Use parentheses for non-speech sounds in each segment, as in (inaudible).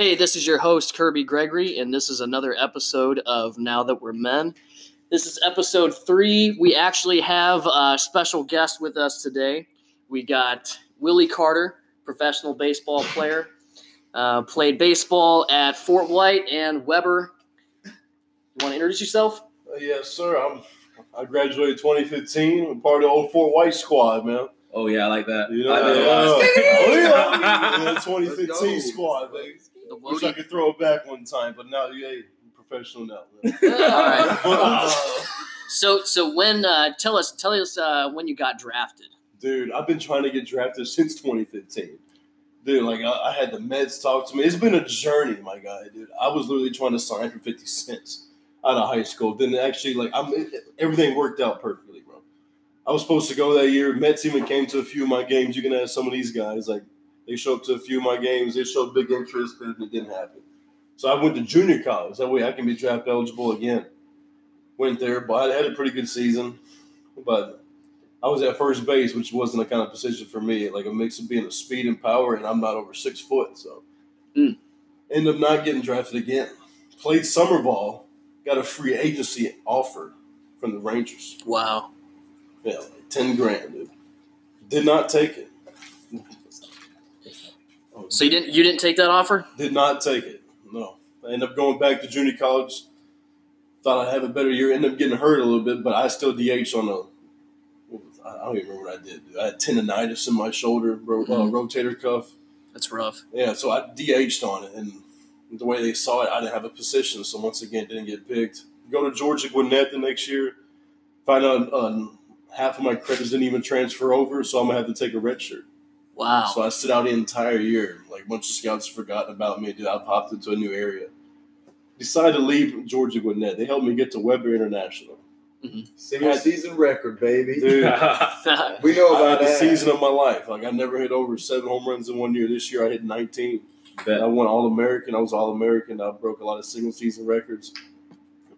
Hey, this is your host, Kirby Gregory, and this is another episode of Now That We're Men. This is episode three. We actually have a special guest with us today. We got Willie Carter, professional baseball player, uh, played baseball at Fort White and Webber. You want to introduce yourself? Uh, yes, sir. I'm. I graduated 2015. I'm part of the old Fort White squad, man. Oh yeah, I like that. You know, I did. uh, oh yeah, (laughs) yeah, 2015 squad, baby. The Wish I could throw it back one time, but now, yeah, I'm professional now. (laughs) All right. Uh, (laughs) So, so when uh, tell us, tell us uh, when you got drafted. dude, I've been trying to get drafted since 2015. Dude, like I, I had the Mets talk to me. It's been a journey, my guy, dude. I was literally trying to sign for 50 cents out of high school. Then actually, like, I'm everything worked out perfectly, bro. I was supposed to go that year. Mets even came to a few of my games. You can ask some of these guys. Like, they showed up to a few of my games. They showed big interest, but it didn't happen. So I went to junior college. That way I can be draft eligible again. Went there, but I had a pretty good season. But I was at first base, which wasn't the kind of position for me. Like a mix of being a speed and power, and I'm not over six foot. So Mm. ended up not getting drafted again. Played summer ball, got a free agency offer from the Rangers. Wow. Yeah, like ten grand, dude. Did not take it. Oh, So you didn't you didn't take that offer? did not take it. No. I ended up going back to junior college. Thought I'd have a better year. Ended up getting hurt a little bit, but I still DH on a. I don't even remember what I did. I had tendonitis in my shoulder, ro- uh, Mhm. rotator cuff. That's rough. Yeah, so I DH'd on it, and the way they saw it, I didn't have a position, so once again, didn't get picked. Go to Georgia Gwinnett the next year. Find out um, half of my credits didn't even transfer over, so I'm gonna have to take a red shirt. Wow. So I sit out the entire year. Like a bunch of scouts forgotten about me. Dude, I popped into a new area. Decided to leave Georgia Gwinnett. They helped me get to Webber International. Single season record, baby. Dude, (laughs) (laughs) We know I about had the season of my life. Like I never hit over seven home runs in one year. This year I hit 19. I won All American. I was All American. I broke a lot of single season records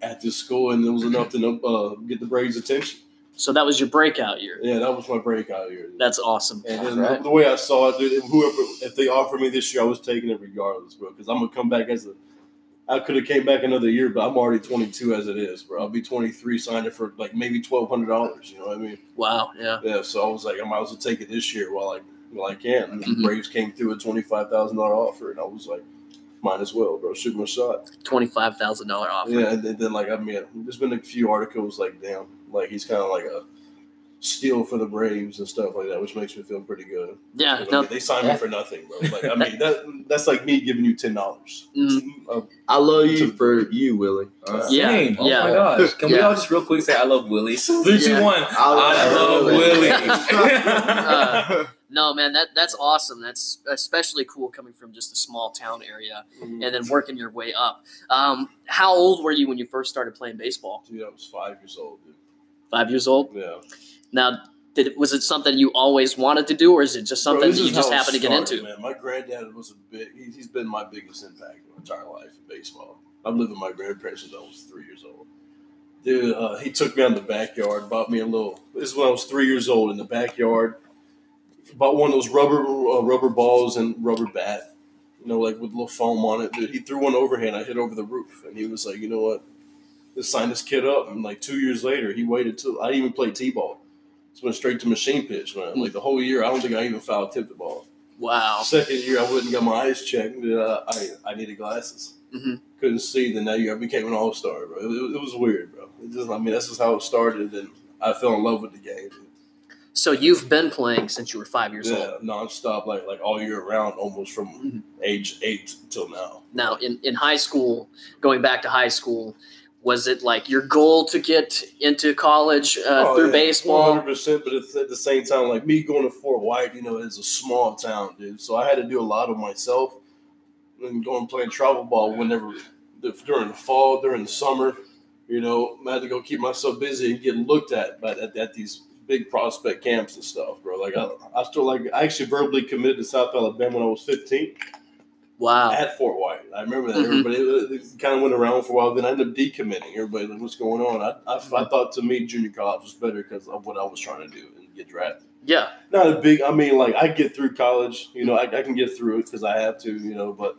at this school, and it was enough to uh, get the Braves' attention. So that was your breakout year. Yeah, that was my breakout year. That's awesome. And then right. the way I saw it, dude, whoever if they offered me this year, I was taking it regardless, bro. Because I'm gonna come back as a. I could have came back another year, but I'm already 22 as it is, bro. I'll be 23, signed it for like maybe twelve hundred dollars. You know what I mean? Wow. Yeah. Yeah. So I was like, I might as well take it this year while I while I can. And the Mhm. Braves came through a twenty five thousand dollar offer, and I was like, might as well, bro. Shoot my shot. Twenty five thousand dollar offer. Yeah, and then, then like I mean, there's been a few articles like, damn, like he's kind of like a steal for the Braves and stuff like that, which makes me feel pretty good. Yeah. I mean, No. they signed me for nothing, bro. Like I (laughs) mean, that that's like me giving you ten dollars. Mm, I love you for you, Willie. Uh, Yeah, Same. Oh yeah. my gosh. (laughs) Can we all just real quick say I love Willie? (laughs) Three, two, Yeah. one. I love Willie. Uh, no, man. That that's awesome. That's especially cool coming from just a small town area Mm-hmm. and then working your way up. Um, how old were you when you first started playing baseball? Dude, I was five years old. Dude. Five years old. Yeah. Now, did was it something you always wanted to do, or is it just something that you just happened to get started, into? Man, my granddad was a big. He, he's been my biggest impact in my entire life in baseball. I've lived with my grandparents since I was three years old. Dude, uh, he took me out in the backyard, bought me a little. This is when I was three years old in the backyard. Bought one of those rubber uh, rubber balls and rubber bat, you know, like with a little foam on it. Dude, he threw one overhand. I hit over the roof, and he was like, "You know what? Let's sign this kid up." And like two years later, he waited till I didn't even play t-ball. Just went straight to machine pitch, man. Like the whole year, I don't think I even foul tipped the ball. Wow. Second year, I and got my eyes checked. Uh, I I needed glasses. Mhm. Couldn't see. Then that year, I became an all star, bro. It, was- it was weird, bro. It just, I mean, that's just how it started, and I fell in love with the game. So you've been playing since you were five years Yeah, old. nonstop, like like all year round, almost from Mhm. age eight till now. Now, in, in high school, going back to high school, was it like your goal to get into college uh, through baseball? hundred percent. But at the same time, like me going to Fort White, you know, it's a small town, dude. So I had to do a lot of myself and going playing travel ball whenever during the fall, during the summer. You know, I had to go keep myself busy and get looked at by at, at these big prospect camps and stuff, bro. Like I, I still like I actually verbally committed to South Alabama when I was fifteen Wow. at Fort White. I remember that. Mhm. Everybody it, kind of went around for a while. Then I ended up decommitting. Everybody like, what's going on? I, I, I thought to me junior college was better because of what I was trying to do and get drafted. Yeah. Not a big. I mean, like I get through college. You know, I, I can get through it because I have to. You know, but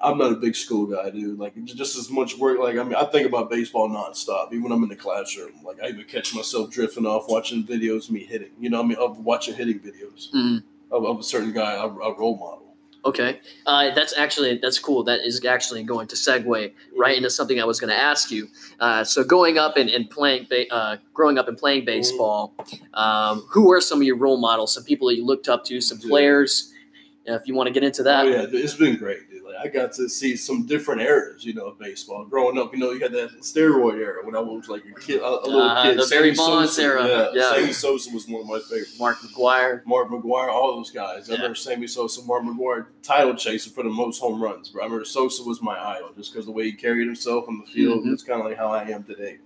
I'm not a big school guy, dude. Like just as much work. Like I mean, I think about baseball nonstop. Even when I'm in the classroom, like I even catch myself drifting off watching videos of me hitting. You know, I mean, of watching hitting videos Mhm. of, of a certain guy, a, a role model. Okay, uh, that's actually that's cool. That is actually going to segue right into something I was going to ask you. Uh, so, going up and, and playing, ba- uh, growing up and playing baseball, um, who were some of your role models? Some people that you looked up to, some players. If you want to get into that, Oh yeah, it's been great. Like I got to see some different eras, you know, of baseball. Growing up, you know, you had that steroid era when I was like a kid, a, a little Uh, kid. the Barry Sammy Bonds Sosa, era, Yeah, yeah. Sammy Sosa was one of my favorites. Mark McGwire. Mark McGwire, all those guys. I Yeah. remember Sammy Sosa, Mark McGwire, title chaser for the most home runs. Bro, I remember Sosa was my idol just because the way he carried himself on the field. Mhm. It's kind of like how I am today.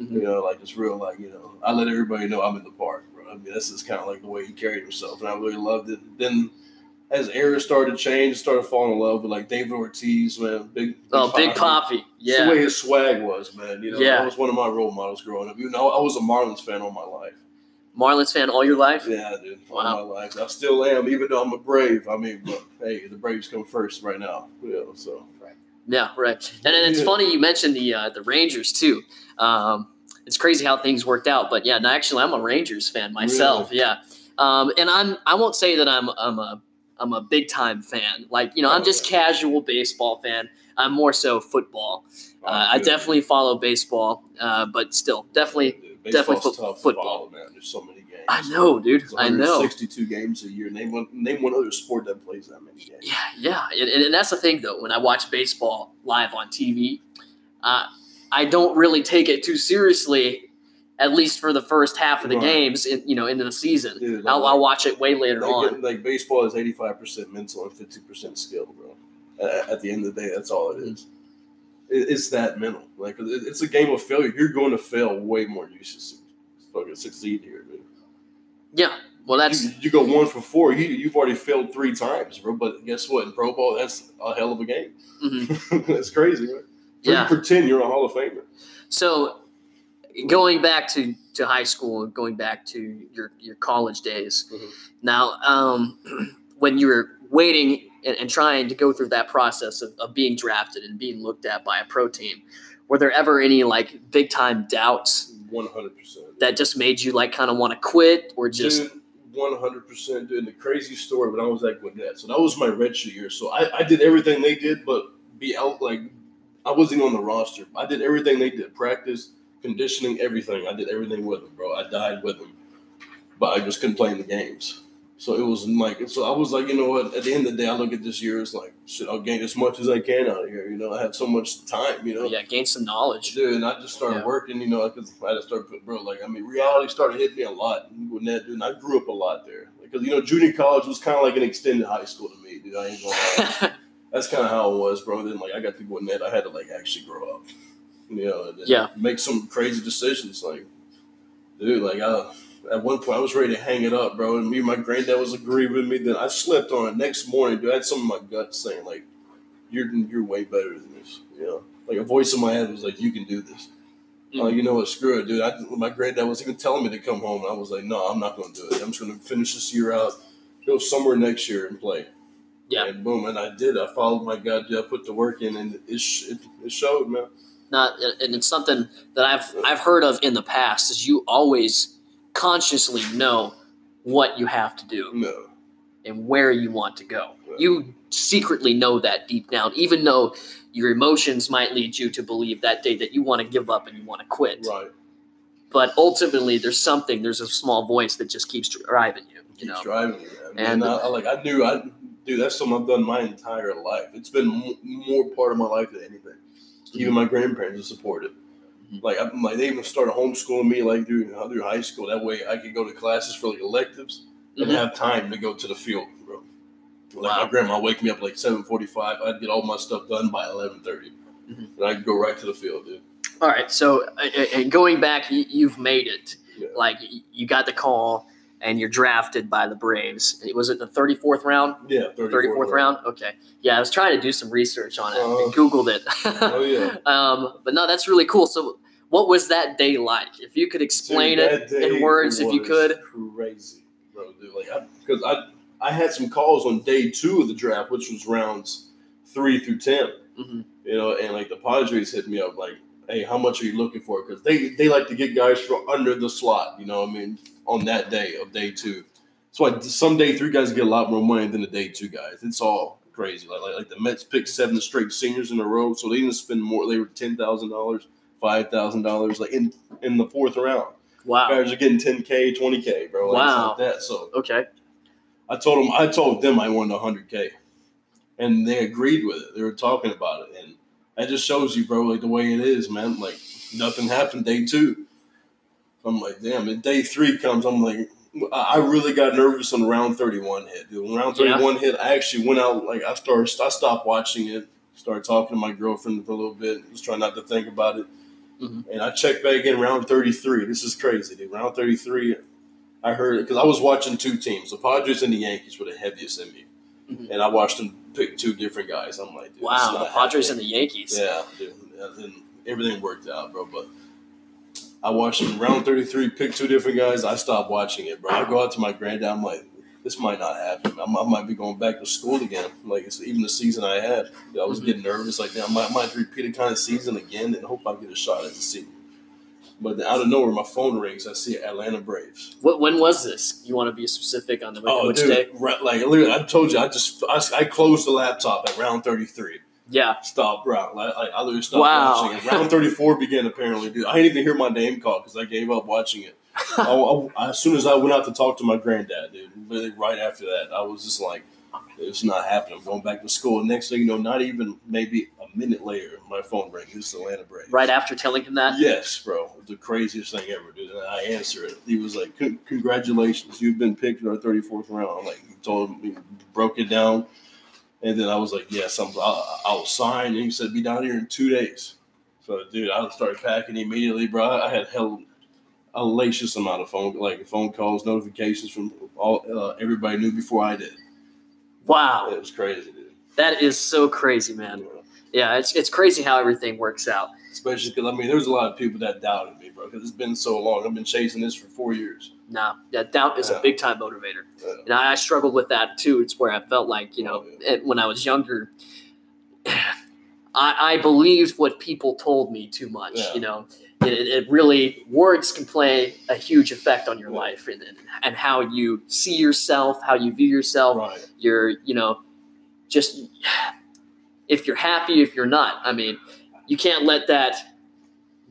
Mhm. You know, like it's real, like you know, I let everybody know I'm in the park, bro. I mean, this is kind of like the way he carried himself, and I really loved it. Then, as eras started to change, started falling in love with like David Ortiz, man, big, Oh, Big Papi. Poppy. It's the way his swag was, man. You know, Yeah. that was one of my role models growing up. You know, I was a Marlins fan all my life. Marlins fan all your life? Yeah, dude. All Wow. my life. I still am, even though I'm a Brave. I mean, but hey, the Braves come first right now. You know, so right. Yeah, right. And then it's Yeah. funny you mentioned the uh, the Rangers too. Um, it's crazy how things worked out, but yeah, no, actually, I'm a Rangers fan myself. Yeah, um, and I'm I won't say that I'm I'm a I'm a big time fan. Like you know, I'm Oh, just casual baseball fan. I'm more so football. Uh, I definitely follow baseball, uh, but still, definitely. it. Definitely fo- football. follow, man. There's so many games. I know, dude. I know. 162 games a year. Name one. Name one other sport that plays that many games. Yeah, yeah, and, and and that's the thing though. When I watch baseball live on TV, uh, I don't really take it too seriously. At least for the first half of the Right. games, in, you know, into the season, Dude, I'll, like- I'll watch it way later Like, on. like baseball is 85% mental and 50% skill, bro. At, at the end of the day, that's all it is. It, it's that mental. Like it, it's a game of failure. You're going to fail way more than you should fucking succeed here, dude. Yeah, well, that's you, you go one for four. You you've already failed three times, bro. But guess what? In pro ball, that's a hell of a game. mhm. (laughs) that's crazy, right? Three yeah. for ten, you're a Hall of Famer. So, going back to, to high school and going back to your, your college days, Mhm. now, um, (clears throat) when you were waiting and, and trying to go through that process of, of being drafted and being looked at by a pro team, were there ever any like big time doubts One hundred percent. that just made you like kind of want to quit or just one hundred percent. Dude, the crazy story when I was at Gwinnett. So that was my redshirt year. So I, I did everything they did, but be out like I wasn't on the roster. I did everything they did: practice, conditioning, everything. I did everything with them, bro. I died with them, but I just couldn't play in the games. So it was like, so I was like, you know what? At the end of the day, I look at this year as like, shit, I'll gain as much as I can out of here. You know, I have so much time. You know, yeah gain some knowledge? Dude, and I just started Yeah. working, you know, because I had to start putting, bro, like, I mean, reality started hitting me a lot in that, dude, and I grew up a lot there. Because, you know, junior college was kind of like an extended high school to me, dude. I ain't gonna lie. (laughs) That's kind of how it was, bro. Then, like, I got to Gwinnett, I had to, like, actually grow up, you know, Yeah. make some crazy decisions. Like, dude, like, I, at one point, I was ready to hang it up, bro, and me and my granddad was agreeing with me. Then I slept on it. Next morning, dude, I had some of my gut saying, like, you're, you're way better than this, you know? Like, a voice in my head was like, you can do this. Oh, you know what? Screw it, dude. I, my granddad was even telling me to come home, and I was like, no, I'm not going to do it. I'm just going to finish this year out, go somewhere next year and play. Yeah. And boom, and I did. I followed my gut. I put the work in, and it, it, it showed, man. Not, and it's something that I've I've heard of in the past. Is you always consciously know what you have to do No. and where you want to go. Yeah. You secretly know that deep down, even though your emotions might lead you to believe that day that you want to give up and you want to quit. Right. But ultimately, there's something. There's a small voice that just keeps driving you. You Keeps know. driving me, man. And- I, I, like, I knew, I dude, that's something I've done my entire life. It's been more part of my life than anything. Even my grandparents have supported. Mhm. Like, I'm, like they even started homeschooling me, like through through high school. That way, I could go to classes for like electives. and Mhm. have time to go to the field, bro. Like Wow. my grandma wake me up like seven forty five. I'd get all my stuff done by eleven thirty, Mhm. and I'd go right to the field, dude. All right. So, uh, and going back, you, you've made it. Yeah. Like you got the call, and you're drafted by the Braves. Was it the 34th round? Yeah, 34th round? Okay. Yeah, I was trying to do some research on it. I Uh-huh. Googled it. (laughs) Oh yeah, (laughs) um, but no, that's really cool. So, what was that day like? If you could explain Dude, it in words, if you could. Crazy, bro, dude. Like, because I, I had some calls on day two of the draft, which was rounds three through 10 Mhm. You know, and like the Padres hit me up like, "Hey, how much are you looking for?" Because they they like to get guys from under the slot. You know, what I mean, on that day of day two. That's why some day three guys get a lot more money than the day two guys. It's all crazy. Like like, like the Mets picked seven straight seniors in a row, so they didn't spend more. They were ten thousand dollars, five thousand dollars, like in in the fourth round. Wow. Guys are getting ten k, twenty k, bro. Like, Wow. like that. So Okay. I told them I told them I wanted hundred k, and they agreed with it. They were talking about it, and that just shows you, bro, like the way it is, man. Like nothing happened day two. I'm like, damn. And day three comes, I'm like, I really got nervous on round 31 hit. When round Yeah. 31 hit, I actually went out. Like I started, I stopped watching it. Started talking to my girlfriend for a little bit. Just trying not to think about it. Mhm. And I checked back in round 33. This is crazy, dude. Round 33, I heard it because I was watching two teams. The Padres and the Yankees were the heaviest in me. Mhm. And I watched them pick two different guys. I'm like, dude, Wow. The Padres happening. and the Yankees. Yeah, dude. And everything worked out, bro. But I watched round 33, pick two different guys. I stopped watching it, bro. I go out to my granddad. I'm like, this might not happen. I might, I might be going back to school again. Like, it's even the season I had. I was Mhm. getting nervous. Like, damn, I might, I might repeat a kind of season again and hope I get a shot at the senior. But then out of nowhere, my phone rings. I see Atlanta Braves. What, when was this? You want to be specific on the Oh, which dude, day? right, like literally, I told you, I just I, I closed the laptop at round 33. Yeah. Stop round. I, I, I literally stopped Wow. watching it. Round 34 began apparently, dude. I didn't even hear my name called because I gave up watching it. (laughs) I, I- as soon as I went out to talk to my granddad, dude, literally right after that, I was just like, it's not happening. I'm going back to school. Next thing you know, not even maybe a minute later, my phone rang. It's Atlanta Braves. Right after telling him that? Yes, bro. The craziest thing ever, dude. And I answer it. He was like, "Congratulations, you've been picked in our 34th round." I'm like, told him, broke it down, and then I was like, "Yes, I'm. I'll, I'll sign." And he said, "Be down here in two days." So, dude, I started packing immediately, bro. I had hell a lacious amount of phone like phone calls, notifications from all uh, everybody knew before I did. Wow. It was crazy, dude. That is so crazy, man. Yeah, it's, it's crazy how everything works out. Especially because I mean, there's a lot of people that doubted me, bro. Because it's been so long. I've been chasing this for four years. No, yeah, doubt is a big time motivator. Yeah. And I, I struggled with that too. It's where I felt like, you know, Oh, it, when I was younger, (sighs) I, I believed what people told me too much. Yeah. You know, it, it really, words can play a huge effect on your Yeah. life and, and, and how you see yourself, how you view yourself, Right. you're, you know, just if you're happy, if you're not. I mean, you can't let that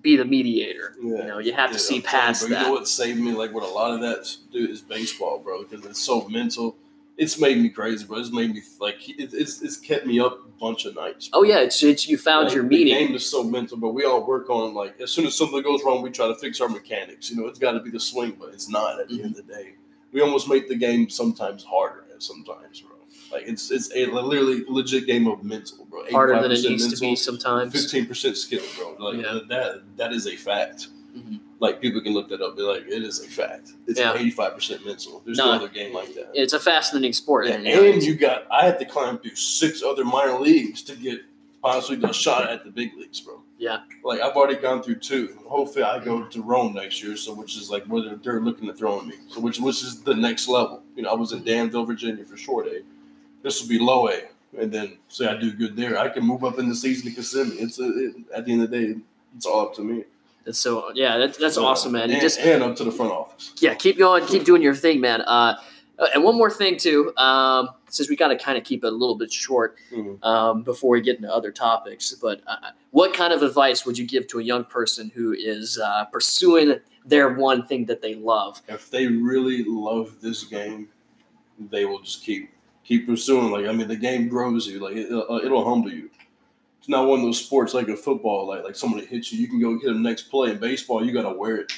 be the mediator. Yeah. You know, you have to see I'm you, past bro, that. You know what saved me? Like, what a lot of that dude is baseball, bro, because it's so mental. It's made me crazy, bro. It's made me like it, it's it's kept me up a bunch of nights. Oh yeah, it's, it's you found Like, your The meaning. game is so mental, but we all work on like as soon as something goes wrong, we try to fix our mechanics. You know, it's got to be the swing, but it's not. At the end of the day, we almost make the game sometimes harder. At sometimes, bro. Like it's it's a literally legit game of mental, bro. harder than it 85% needs to be sometimes. Fifteen percent skill, bro. Like Yeah. that that is a fact. Mhm. Like people can look that up. They're like, it is a fact. It's eighty five percent mental. There's No. no other game like that. It's a fascinating sport. Yeah, and, you know, and it's- you got I had to climb through six other minor leagues to get possibly a shot at the big leagues, bro. Yeah. Like I've already gone through two. Hopefully I go to Rome next year, so which is like where they're, they're looking at throwing me. So which which is the next level. You know, I was in Danville, Virginia for short A. This will be low A. And then say I do good there. I can move up in the season to Kissimmee. It's a, it, at the end of the day, it's all up to me. it's so yeah, that's, that's Yeah. awesome, man. You And, just and up to the front office. yeah, keep going, keep doing your thing, man. Uh, and one more thing too, um, since we got to kind of keep it a little bit short Mhm. um, before we get into other topics. But uh, what kind of advice would you give to a young person who is uh, pursuing their one thing that they love? if they really love this game, they will just keep keep pursuing. Like I mean, the game grows you. Like it, uh, it'll humble you. It's not one of those sports like a football. Like like somebody hits you, you can go get them next play. In baseball, you got to wear it.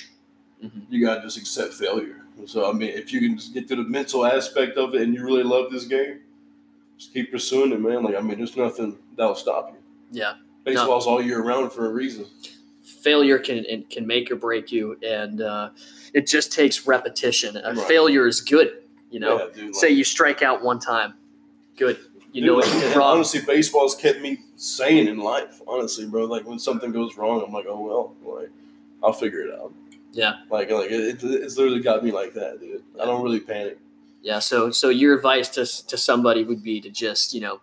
Mhm. You got to just accept failure. So I mean, if you can just get to the mental aspect of it and you really love this game, just keep pursuing it, man. Like I mean, there's nothing that'll stop you. Yeah. Baseball's all year round for a reason. Failure can can make or break you, and uh, it just takes repetition. Right. failure is good, you know. Yeah, dude, like- Say you strike out one time, good. You Dude, know like, what you did and wrong. Honestly, baseball's kept me sane in life. Honestly, bro. Like when something goes wrong, I'm like, oh well, like I'll figure it out. Yeah. Like like it, it, it's literally got me like that, dude. I don't really panic. Yeah. So so your advice to to somebody would be to just you know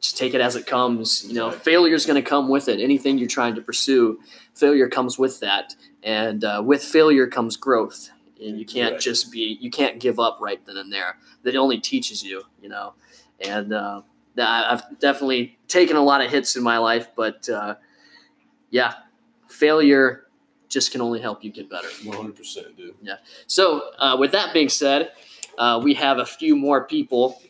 just take it as it comes. You know, failure is going to come with it. Anything you're trying to pursue, failure comes with that, and uh, with failure comes growth. And you can't Right. just be, you can't give up right then and there. That only teaches you, you know. And uh, I've definitely taken a lot of hits in my life, but uh, yeah, failure just can only help you get better. One hundred percent, dude. Yeah. So, uh, with that being said, uh, we have a few more people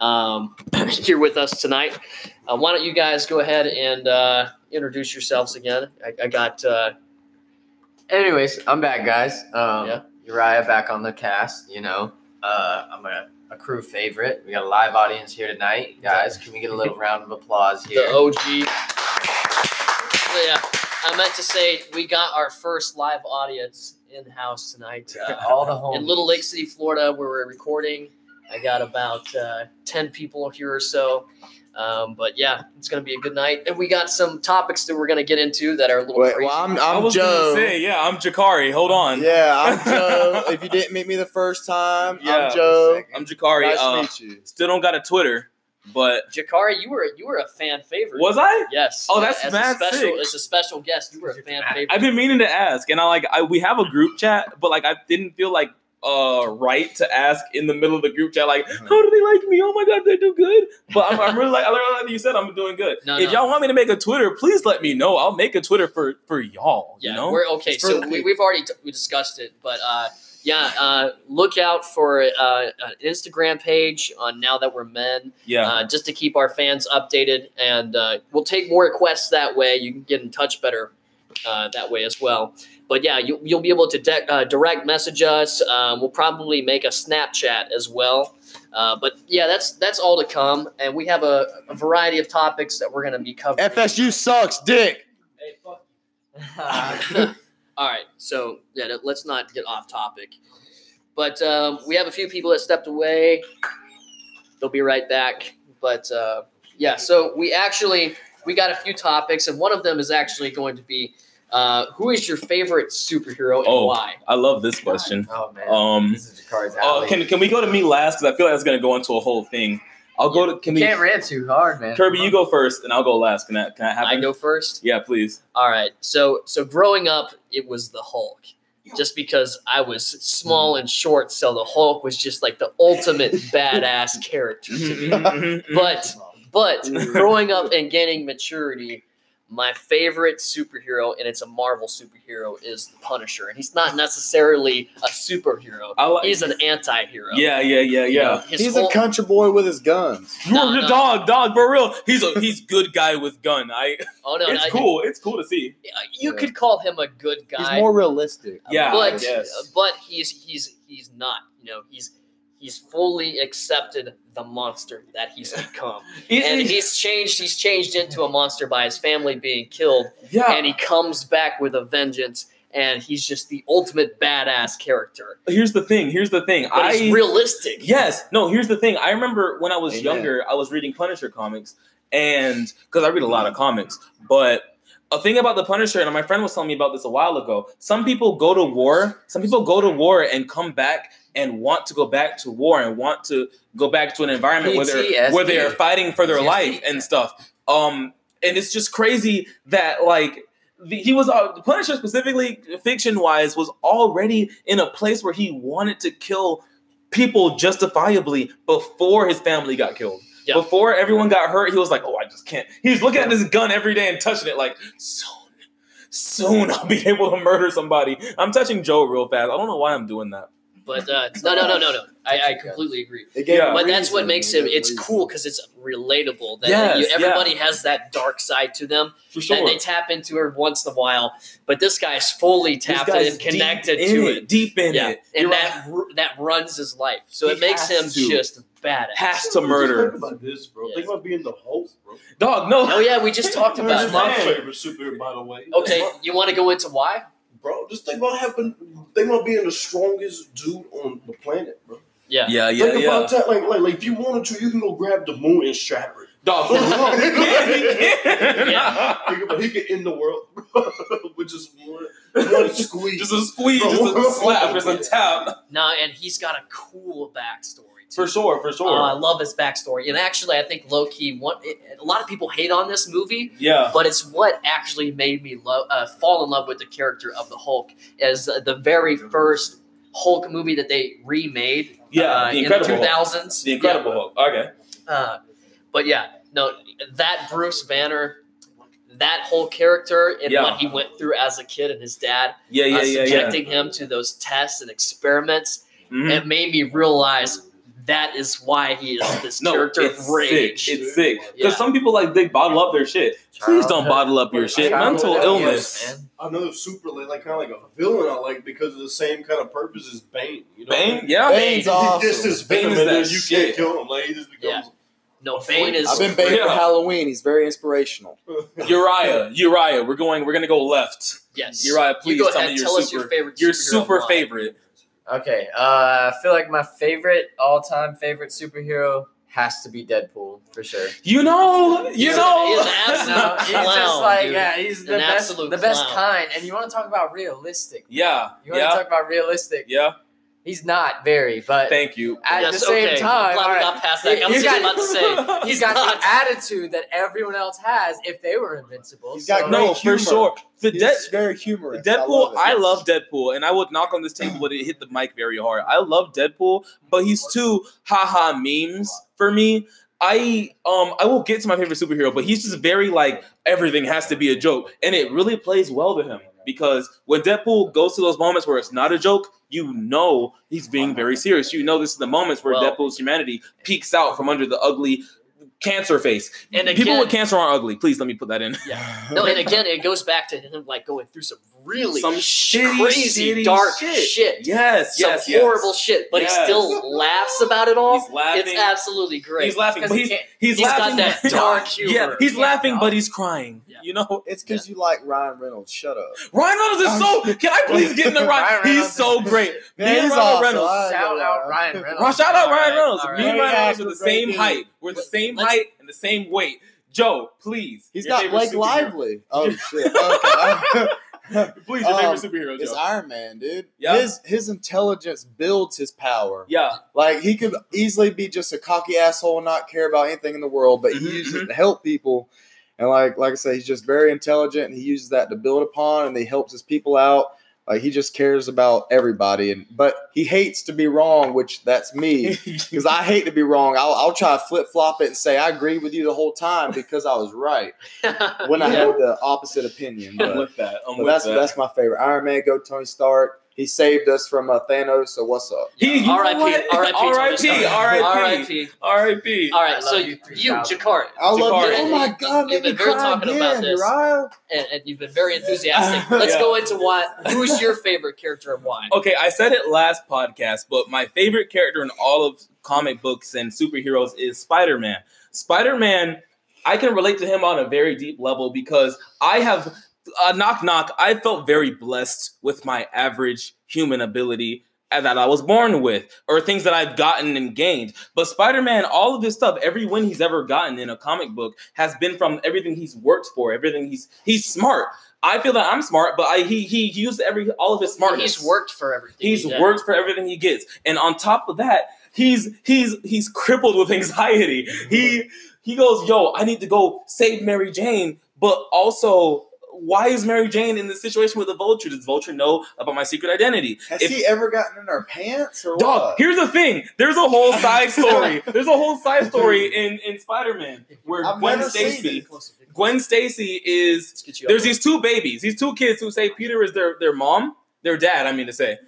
um, (coughs) here with us tonight. Uh, why don't you guys go ahead and uh, introduce yourselves again? I, I got uh, Anyways, I'm back, guys. Um, Yeah. Uriah back on the cast. You know, uh, I'm a, a crew favorite. We got a live audience here tonight, guys. Can we get a little (laughs) round of applause here? the? OG. Yeah, I meant to say we got our first live audience in house tonight. Uh, All the homies. in Little Lake City, Florida, where we're recording. I got about uh, 10 people here or so. Um, but yeah, it's going to be a good night. And we got some topics that we're going to get into that are a little Wait, crazy. well, I'm, I I'm was Joe. say, yeah, I'm Ja'Chari. Hold on. Yeah, I'm (laughs) Joe. if you didn't meet me the first time, Yeah. I'm Joe. I'm Ja'Chari. Nice uh, to meet you. Still don't got a Twitter, but Ja'Chari, you were you were a fan favorite. was I? Yes. Oh, that's as mad a special, sick. As a special guest, you were a fan favorite. I've been meaning to ask, and I like I, we have a group chat, but like I didn't feel like uh right to ask in the middle of the group chat like Uh-huh. how do they like me oh my god they do good but I'm, I'm really like I really like you said I'm doing good No, if no. y'all want me to make a Twitter please let me know I'll make a Twitter for for y'all Yeah, you know we're okay. For So the we, we've already t- we discussed it, but uh, yeah, uh, look out for uh, an Instagram page on Now That We're Men, yeah uh, just to keep our fans updated, and uh, we'll take more requests that way. You can get in touch better uh, that way as well. But yeah, you, you'll be able to de- uh, direct message us. Um, we'll probably make a Snapchat as well. Uh, but yeah, that's that's all to come, and we have a, a variety of topics that we're going to be covering. FSU sucks, dick. Hey, fuck (laughs) (laughs) All right, so yeah, let's not get off topic. But um, we have a few people that stepped away. They'll be right back. But uh, yeah, so we actually we got a few topics, and one of them is actually going to be uh, who is your favorite superhero and Oh. why? I love this question oh man, um this is Ja'Chari's uh, alley. can can we go to me last because I feel like that's gonna go into a whole thing I'll go to can we Can't rant too hard, man. Kirby you go first and I'll go last can that can that happen I go first. yeah please All right. So so growing up, it was the Hulk. Just because I was small and short, so the Hulk was just like the ultimate (laughs) badass character to me. Mhm, mhm, But but growing up and gaining maturity, my favorite superhero, and it's a Marvel superhero, is the Punisher. And he's not necessarily a superhero. Like- He's an anti-hero. yeah yeah yeah You know, yeah He's whole- a country boy with his guns. No, You're no. dog, dog, for real. He's a he's good guy with gun. I Oh no, it's no, cool. It's cool to see. You could call him a good guy. He's more realistic. Yeah, but I guess. but he's he's he's not. You know, he's he's fully accepted the monster that he's become, (laughs) It- and it- he's changed. He's changed into a monster by his family being killed, yeah. and he comes back with a vengeance. And he's just the ultimate badass character. here's the thing. Here's the thing. But I he's realistic. yes. No. Here's the thing. I remember when I was Amen. younger, I was reading Punisher comics, and because I read a lot of comics, but. A thing about the Punisher, and my friend was telling me about this a while ago. Some people go to war. Some people go to war and come back and want to go back to war and want to go back to an environment where they're where they are fighting for their life and stuff. Um, and it's just crazy that like the, he was uh, Punisher specifically fiction wise was already in a place where he wanted to kill people justifiably before his family got killed. Yeah. Before everyone got hurt, he was like, "Oh, I just can't." He's looking at this gun every day and touching it like, "Soon, soon I'll be (laughs) able to murder somebody." I'm touching Joe real fast. I don't know why I'm doing that. But uh, no, no, no, no, no. I, I completely agree. Yeah. But that's what makes him. It's cool because it's relatable. That Yes, you, yeah. everybody has that dark side to them. For that sure. they tap into it once in a while. But this guy's fully tapped guy's and connected to in it. deep in yeah, it. and You're that ru- that runs his life. So He it makes him to. just badass. has to murder. Think about this, bro. Yeah. Think about being the Hulk, bro. Dog, no. Oh yeah, we just talked That's about my that. favorite superhero, by the way. Okay, you want to go into why? Bro. Just think about having, think about being the strongest dude on the planet, bro. Yeah. Yeah, yeah, think yeah. about that. Like, like, like, if you wanted to, you can go grab the moon and shatter it. Dog, for real. (laughs) (laughs) He can, he. Yeah. Think about, he could end the world (laughs) with just one, one squeeze. Just a squeeze, just a slap, just a tap. No, and he's got a cool backstory For sure, for sure. Uh, I love his backstory, and actually, I think low key, one it, a lot of people hate on this movie, yeah. but it's what actually made me love, uh, fall in love with the character of the Hulk. As uh, the very first Hulk movie that they remade, Yeah, uh, The in the two Hulk. The Incredible Hulk. Okay. Uh, but yeah, no, that Bruce Banner, that whole character and Yeah. what he went through as a kid and his dad, Yeah, yeah, uh, yeah, yeah. subjecting him to those tests and experiments, Mhm. it made me realize that is why he is (coughs) this No, character it's of rage. sick. It's sick. Because Yeah. some people like they bottle up their shit. Please don't bottle up your shit. Mental Childhood illness. abuse, man. Another super like, like kind of like a villain I like because of the same kind of purpose as Bane. You know, Bane, yeah. Bane's He awesome. just is Bane is that you shit. can't kill him. Like he just becomes. no, Bane is. I've been Bane Yeah. for Halloween. He's very inspirational. (laughs) Uriah, Uriah. We're going. We're gonna go left. yes. Uriah, You please go tell ahead. me your Tell us super- your favorite. Your super line. favorite. Okay, uh, I feel like my favorite all-time favorite superhero has to be Deadpool for sure. You know, you He's a- know. he's an (laughs) absolute No, he's just clown, like dude. yeah, he's the An best, the best clown. kind. And you want to talk about realistic? yeah, You want to yeah, talk about realistic? yeah. He's not very, but Thank you. at Yes, the same okay. time, I'm glad all we right, got past that. I was He's got- about to say (laughs) he's he's got not. the attitude that everyone else has if they were invincible. He's got so- great No, for sure. The He's Dead very humorous. Deadpool, I I love, love, Deadpool, and I would knock on this table, but it hit the mic very hard. I love Deadpool, but he's too haha memes for me. I um I will get to my favorite superhero, but he's just very like everything has to be a joke, and it really plays well to him because when Deadpool goes to those moments where it's not a joke, you know he's being very serious. You know this is the moments where Well- Deadpool's humanity peeks out from under the ugly cancer face. And People with cancer aren't ugly. Please let me put that in. No, and again, it goes back to him like going through some really Some shitty, crazy, shitty dark shit. shit. Yes, some yes, yes. horrible shit, but Yes. he still laughs about it all. He's laughing. It's absolutely great. He's laughing, but he he's he's, he's got laughing. that dark (laughs) humor. Yeah, he's Can't laughing, but he's crying. Yeah. You know, It's because you like Ryan Reynolds. Shut up. Ryan Reynolds is so. Can I please get in the (laughs) Ryan right? He's so is- great. (laughs) Me and Ryan awesome. Reynolds. Shout out Ryan Reynolds. Ron, shout out Ryan Reynolds. all Me and right. Ryan Reynolds are the same dude. height. We're the same Let's- height and the same weight. Joe, please. He's got favorite Blake superhero. Lively. Oh (laughs) shit. Okay. Please, your Um, favorite superhero, it's Joe. Iron Man, dude. Yeah. His his intelligence builds his power. Yeah, Like he could easily be just a cocky asshole and not care about anything in the world, but he Mhm, uses it to help people. And like like I say, he's just very intelligent and he uses that to build upon and he helps his people out. Like he just cares about everybody and but he hates to be wrong, which that's me. (laughs) Because I hate to be wrong. I'll, I'll try to flip flop it and say I agree with you the whole time because I was right when I (laughs) had the opposite opinion. I'm with that. I'm but with that's that. that's my favorite. Iron Man, go Tony Stark. He saved us from uh, Thanos. So what's up? He, you know R.I.P. what? R.I.P. R.I.P. R.I.P. R.I.P. R.I.P. All I right, love so you you, 3000. Jakar, I love Jakar. you. Oh my god, You've make me been very cry talking again, about this. Uriah. and, and you've been very enthusiastic. (laughs) Let's Yeah. go into what. Who's your favorite character and why? Okay, I said it last podcast, but my favorite character in all of comic books and superheroes is Spider Man. Spider Man, I can relate to him on a very deep level because I have, uh, knock knock, I felt very blessed with my average human ability that I was born with, or things that I've gotten and gained. But Spider Man, all of this stuff, every win he's ever gotten in a comic book has been from everything he's worked for, everything he's he's smart. I feel that I'm smart, but I, he he used every all of his smartness. He's worked for everything. He's he worked for everything he gets, and on top of that, he's he's he's crippled with anxiety. He he goes, "Yo, I need to go save Mary Jane," but also. Why is Mary Jane in this situation with the Vulture? Does Vulture know about my secret identity? Has If- he ever gotten in our pants or Dog, what? here's the thing. There's a whole side (laughs) story. There's a whole side story in, in Spider-Man where I've Gwen Stacy. Gwen Stacy is Let's get you there's these two babies, these two kids who say Peter is their their mom, their dad. I mean to say,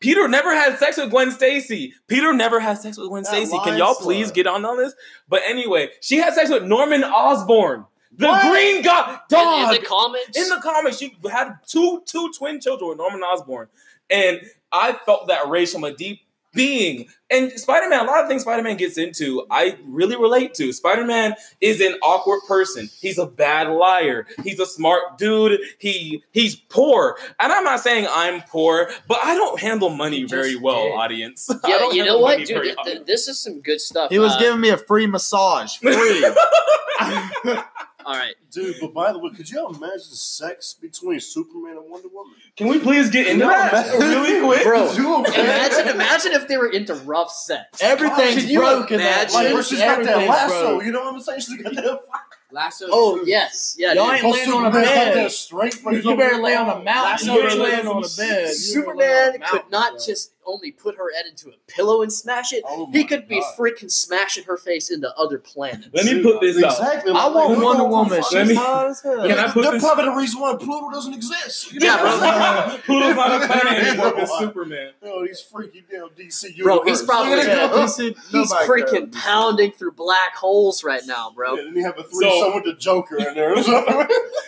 Peter never had sex with Gwen Stacy. Peter never had sex with Gwen That Stacy. Can y'all slut. please get on on this? But anyway, she had sex with Norman Osborn, the What? Green God In- dog. in, the comics. In the comics, you had two two twin children with Norman Osborn, and I felt that rage from a deep being. And Spider Man, a lot of things Spider Man gets into, I really relate to. Spider Man is an awkward person. He's a bad liar. He's a smart dude. He he's poor, and I'm not saying I'm poor, but I don't handle money You very well, did. audience. (laughs) I yeah, don't you know what, dude? th- th- this is some good stuff. He was Uh, giving me a free massage. Free. (laughs) (laughs) All right. Dude, but by the way, could you imagine sex between Superman and Wonder Woman? Can we please get into No, that really quick? Bro, Imagine, imagine if they were into rough sex. Everything's Can you broke in that. imagine? Like, where she's got that lasso, broke. you know what I'm saying? She's got that. Lasso. Oh yes, yeah. Y'all dude. ain't Oh, laying on a bed. that strength, but he's You better lay on a mountain. You better lay on a bed. You better lay on Superman could not just only put her head into a pillow and smash it. Oh He my could be God. freaking smashing her face into other planets. Let me put this out. Exactly. I want look Wonder over Woman. fucking- Let me- as hell. Can I put They're this- probably the reason why Pluto doesn't exist. Yeah, bro. (laughs) (laughs) Pluto's not a planet anymore. It's (laughs) Superman. Oh, he's freaking damn DC universe. Bro, he's probably- Look Yeah, it He's freaking cares. pounding through black holes right now, bro. Yeah, then you have a So- threesome with the Joker in there.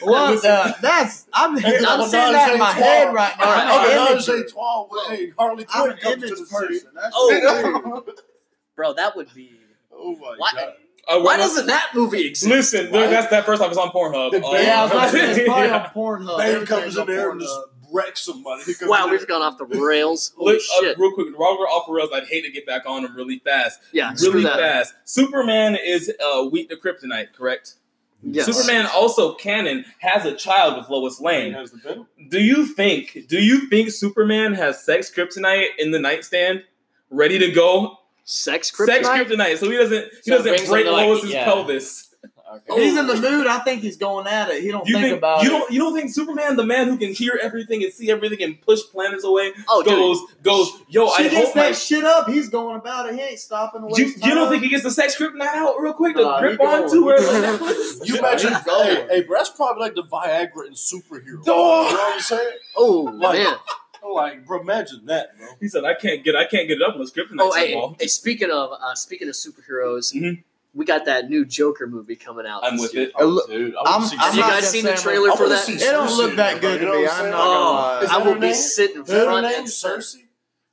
Well, uh, that's I'm I'm saying that in my head right now. I'm all an right. image- Menage a trois with Harley Quinn an comes to image the person. That's Oh. (laughs) Bro, that would be. Oh my Why, god. Uh, why doesn't that movie exist? Listen, Why? that's that first off. It's on Pornhub. The Uh, yeah, I was about to say, it's probably (laughs) yeah. on Pornhub. Bane Everything's comes in on there and Pornhub. just wrecks somebody. He comes Wow, in we've gone off the (laughs) rails. Holy Look, uh, shit. real quick, while we're off the rails, I'd hate to get back on them really fast. Yeah, screw really that. fast. Superman is uh, weak to kryptonite, correct? Yes. Superman also canon has a child with Lois Lane. has the venom. Do you think? Do you think Superman has sex kryptonite in the nightstand, ready to go? Sex kryptonite? Sex kryptonite, so he doesn't he So doesn't break him to, like, Lois's yeah. pelvis. Okay. He's in the mood. I think he's going at it. He don't You think, think about you it. don't you don't think Superman, the man who can hear everything and see everything and push planets away, Oh, dude. goes goes yo? she I gets hope that my shit up. He's going about it. He ain't stopping to you, you don't think he gets the sex kryptonite out real quick to Nah, grip he on to where? (laughs) You Yeah, imagine, he's going. hey, hey, bro, that's probably like the Viagra in superhero. Oh. You know what I'm saying? Oh, Like- man. Like, bro, imagine that, bro. he said, "I can't get I can't get it up unless kryptonite's Oh, hey, involved." hey, speaking of uh, speaking of superheroes, Mhm. We got that new Joker movie coming out. I'm with year. it. Look, dude, I I'm- see I'm you guys seen the trailer for that? see It don't look that good to me. I'm I'm not gonna Oh, lie. I will be sitting in Is that her front and center. Cersei?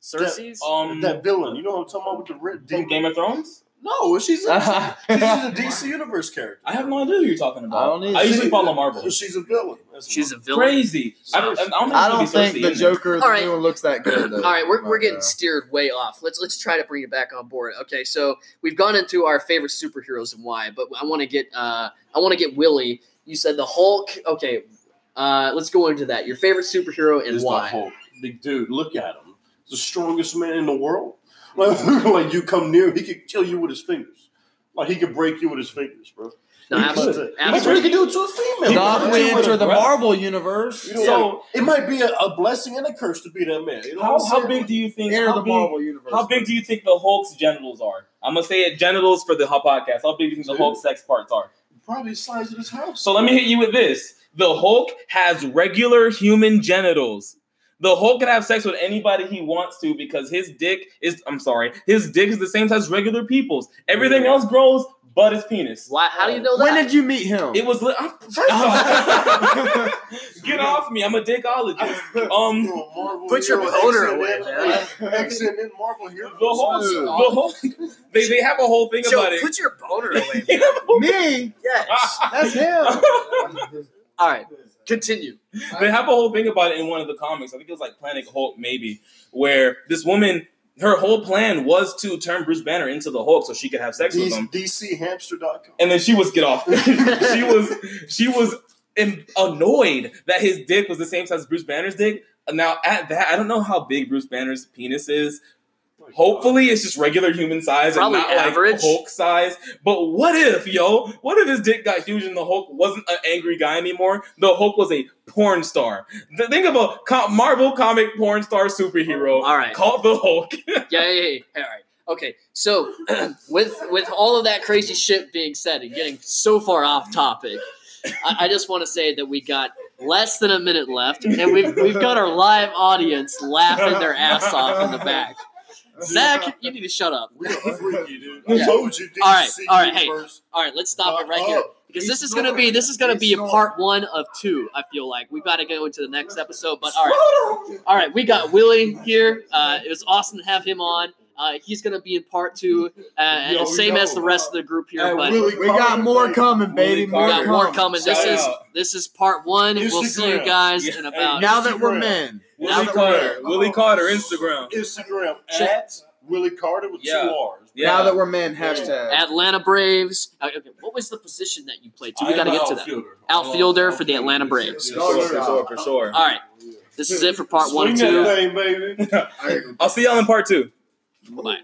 Cersei's? Um, that villain. You know what I'm talking about with the red from? Game of Thrones. No, she's a, she's a (laughs) DC Universe character. I have no idea who you're talking about. I don't either. I usually follow Marvel. She's a villain. That's She's a villain. Crazy. I don't, I don't think, I don't think the. Joker, the All right. new one, looks that good. Though. All right, we're, we're getting Uh, steered way off. Let's let's try to bring it back on board. Okay, so we've gone into our favorite superheroes and why, but I want to get uh I want to get Willie. You said the Hulk. Okay, uh, let's go into that. Your favorite superhero and Is the why? Hulk. Big dude, look at him. The strongest man in the world. (laughs) like you come near, he could kill you with his fingers. Like he could break you with his fingers, bro. No, He absolutely, could. That's what he absolutely. could do to a female. Doc, bro. we He enter the. Marvel universe. You know, So- it might be a, a blessing and a curse to be that man. You know How, how big do you think? Enter how the big, Marvel universe. How big do you think the Hulk's genitals are? I'm gonna say it genitals for the podcast. How big do you think the Dude. Hulk's sex parts are? Probably the size of this house. So let me hit you with this: the Hulk has regular human genitals. The Hulk can have sex with anybody he wants to because his dick is. I'm sorry, his dick is the same size as regular people's. Everything Yeah. else grows, but his penis. Why? How do you know that? When did you meet him? It was. Li- I'm, first off, (laughs) get off me! I'm a dickologist. Um, Marvel Put your hero, boner X-Men, away, man. X-Men and Marvel hero. the whole, the whole, they they have a whole thing Joe, about it. put your boner (laughs) away. Man. have a whole- Me? (laughs) yes. That's him. All right, continue. they have a whole thing about it in one of the comics. I think it was like Planet Hulk, maybe, where this woman, her whole plan was to turn Bruce Banner into the Hulk so she could have sex with him. DCHamster.com. And then she was get off. (laughs) she was she was annoyed that his dick was the same size as Bruce Banner's dick. Now at that, I don't know how big Bruce Banner's penis is. Hopefully, it's just regular human size Probably and not average. like Hulk size. But what if, yo? What if his dick got huge and the Hulk wasn't an angry guy anymore? The Hulk was a porn star. Th- Think of a co- Marvel comic porn star superhero All right. called the Hulk. (laughs) Yeah, yeah, yeah. yeah. All right. Okay, so (clears throat) with with all of that crazy shit being said and getting so far off topic, I, I just want to say that we got less than a minute left, and we've we've got our live audience laughing their ass off in the back. Zach, you need to shut up. We are freaky, dude. (laughs) Yeah. I told you. DC All right, all right, hey. Universe. All right, let's stop it right Uh, here uh, because this is gonna be this is gonna be a part one of two. I feel like we've got to go into the next episode, but all right. All right, we got Willie here. Uh, it was awesome to have him on. Uh, he's going to be in part two, uh, Yo, same yo. as the rest of the group here. Hey, but Willie We got more coming, baby. Willie we More got more coming. coming. This Shout is out. this is part one. We'll see you guys Yeah. in about. Now that we're Instagram. men. Willie Now Carter. Willie Carter, Instagram. Instagram Shit. at Willie Carter with Yeah. two R's. Yeah. Now that we're men, hashtag. Atlanta Braves. Uh, Okay, what was the position that you played? So we got to get to that. outfielder. Outfielder for the Atlanta Braves. Yes, for sure, for sure. All right, this is it for part one and Swing two. thing, baby. (laughs) I'll see y'all in part two. Bye.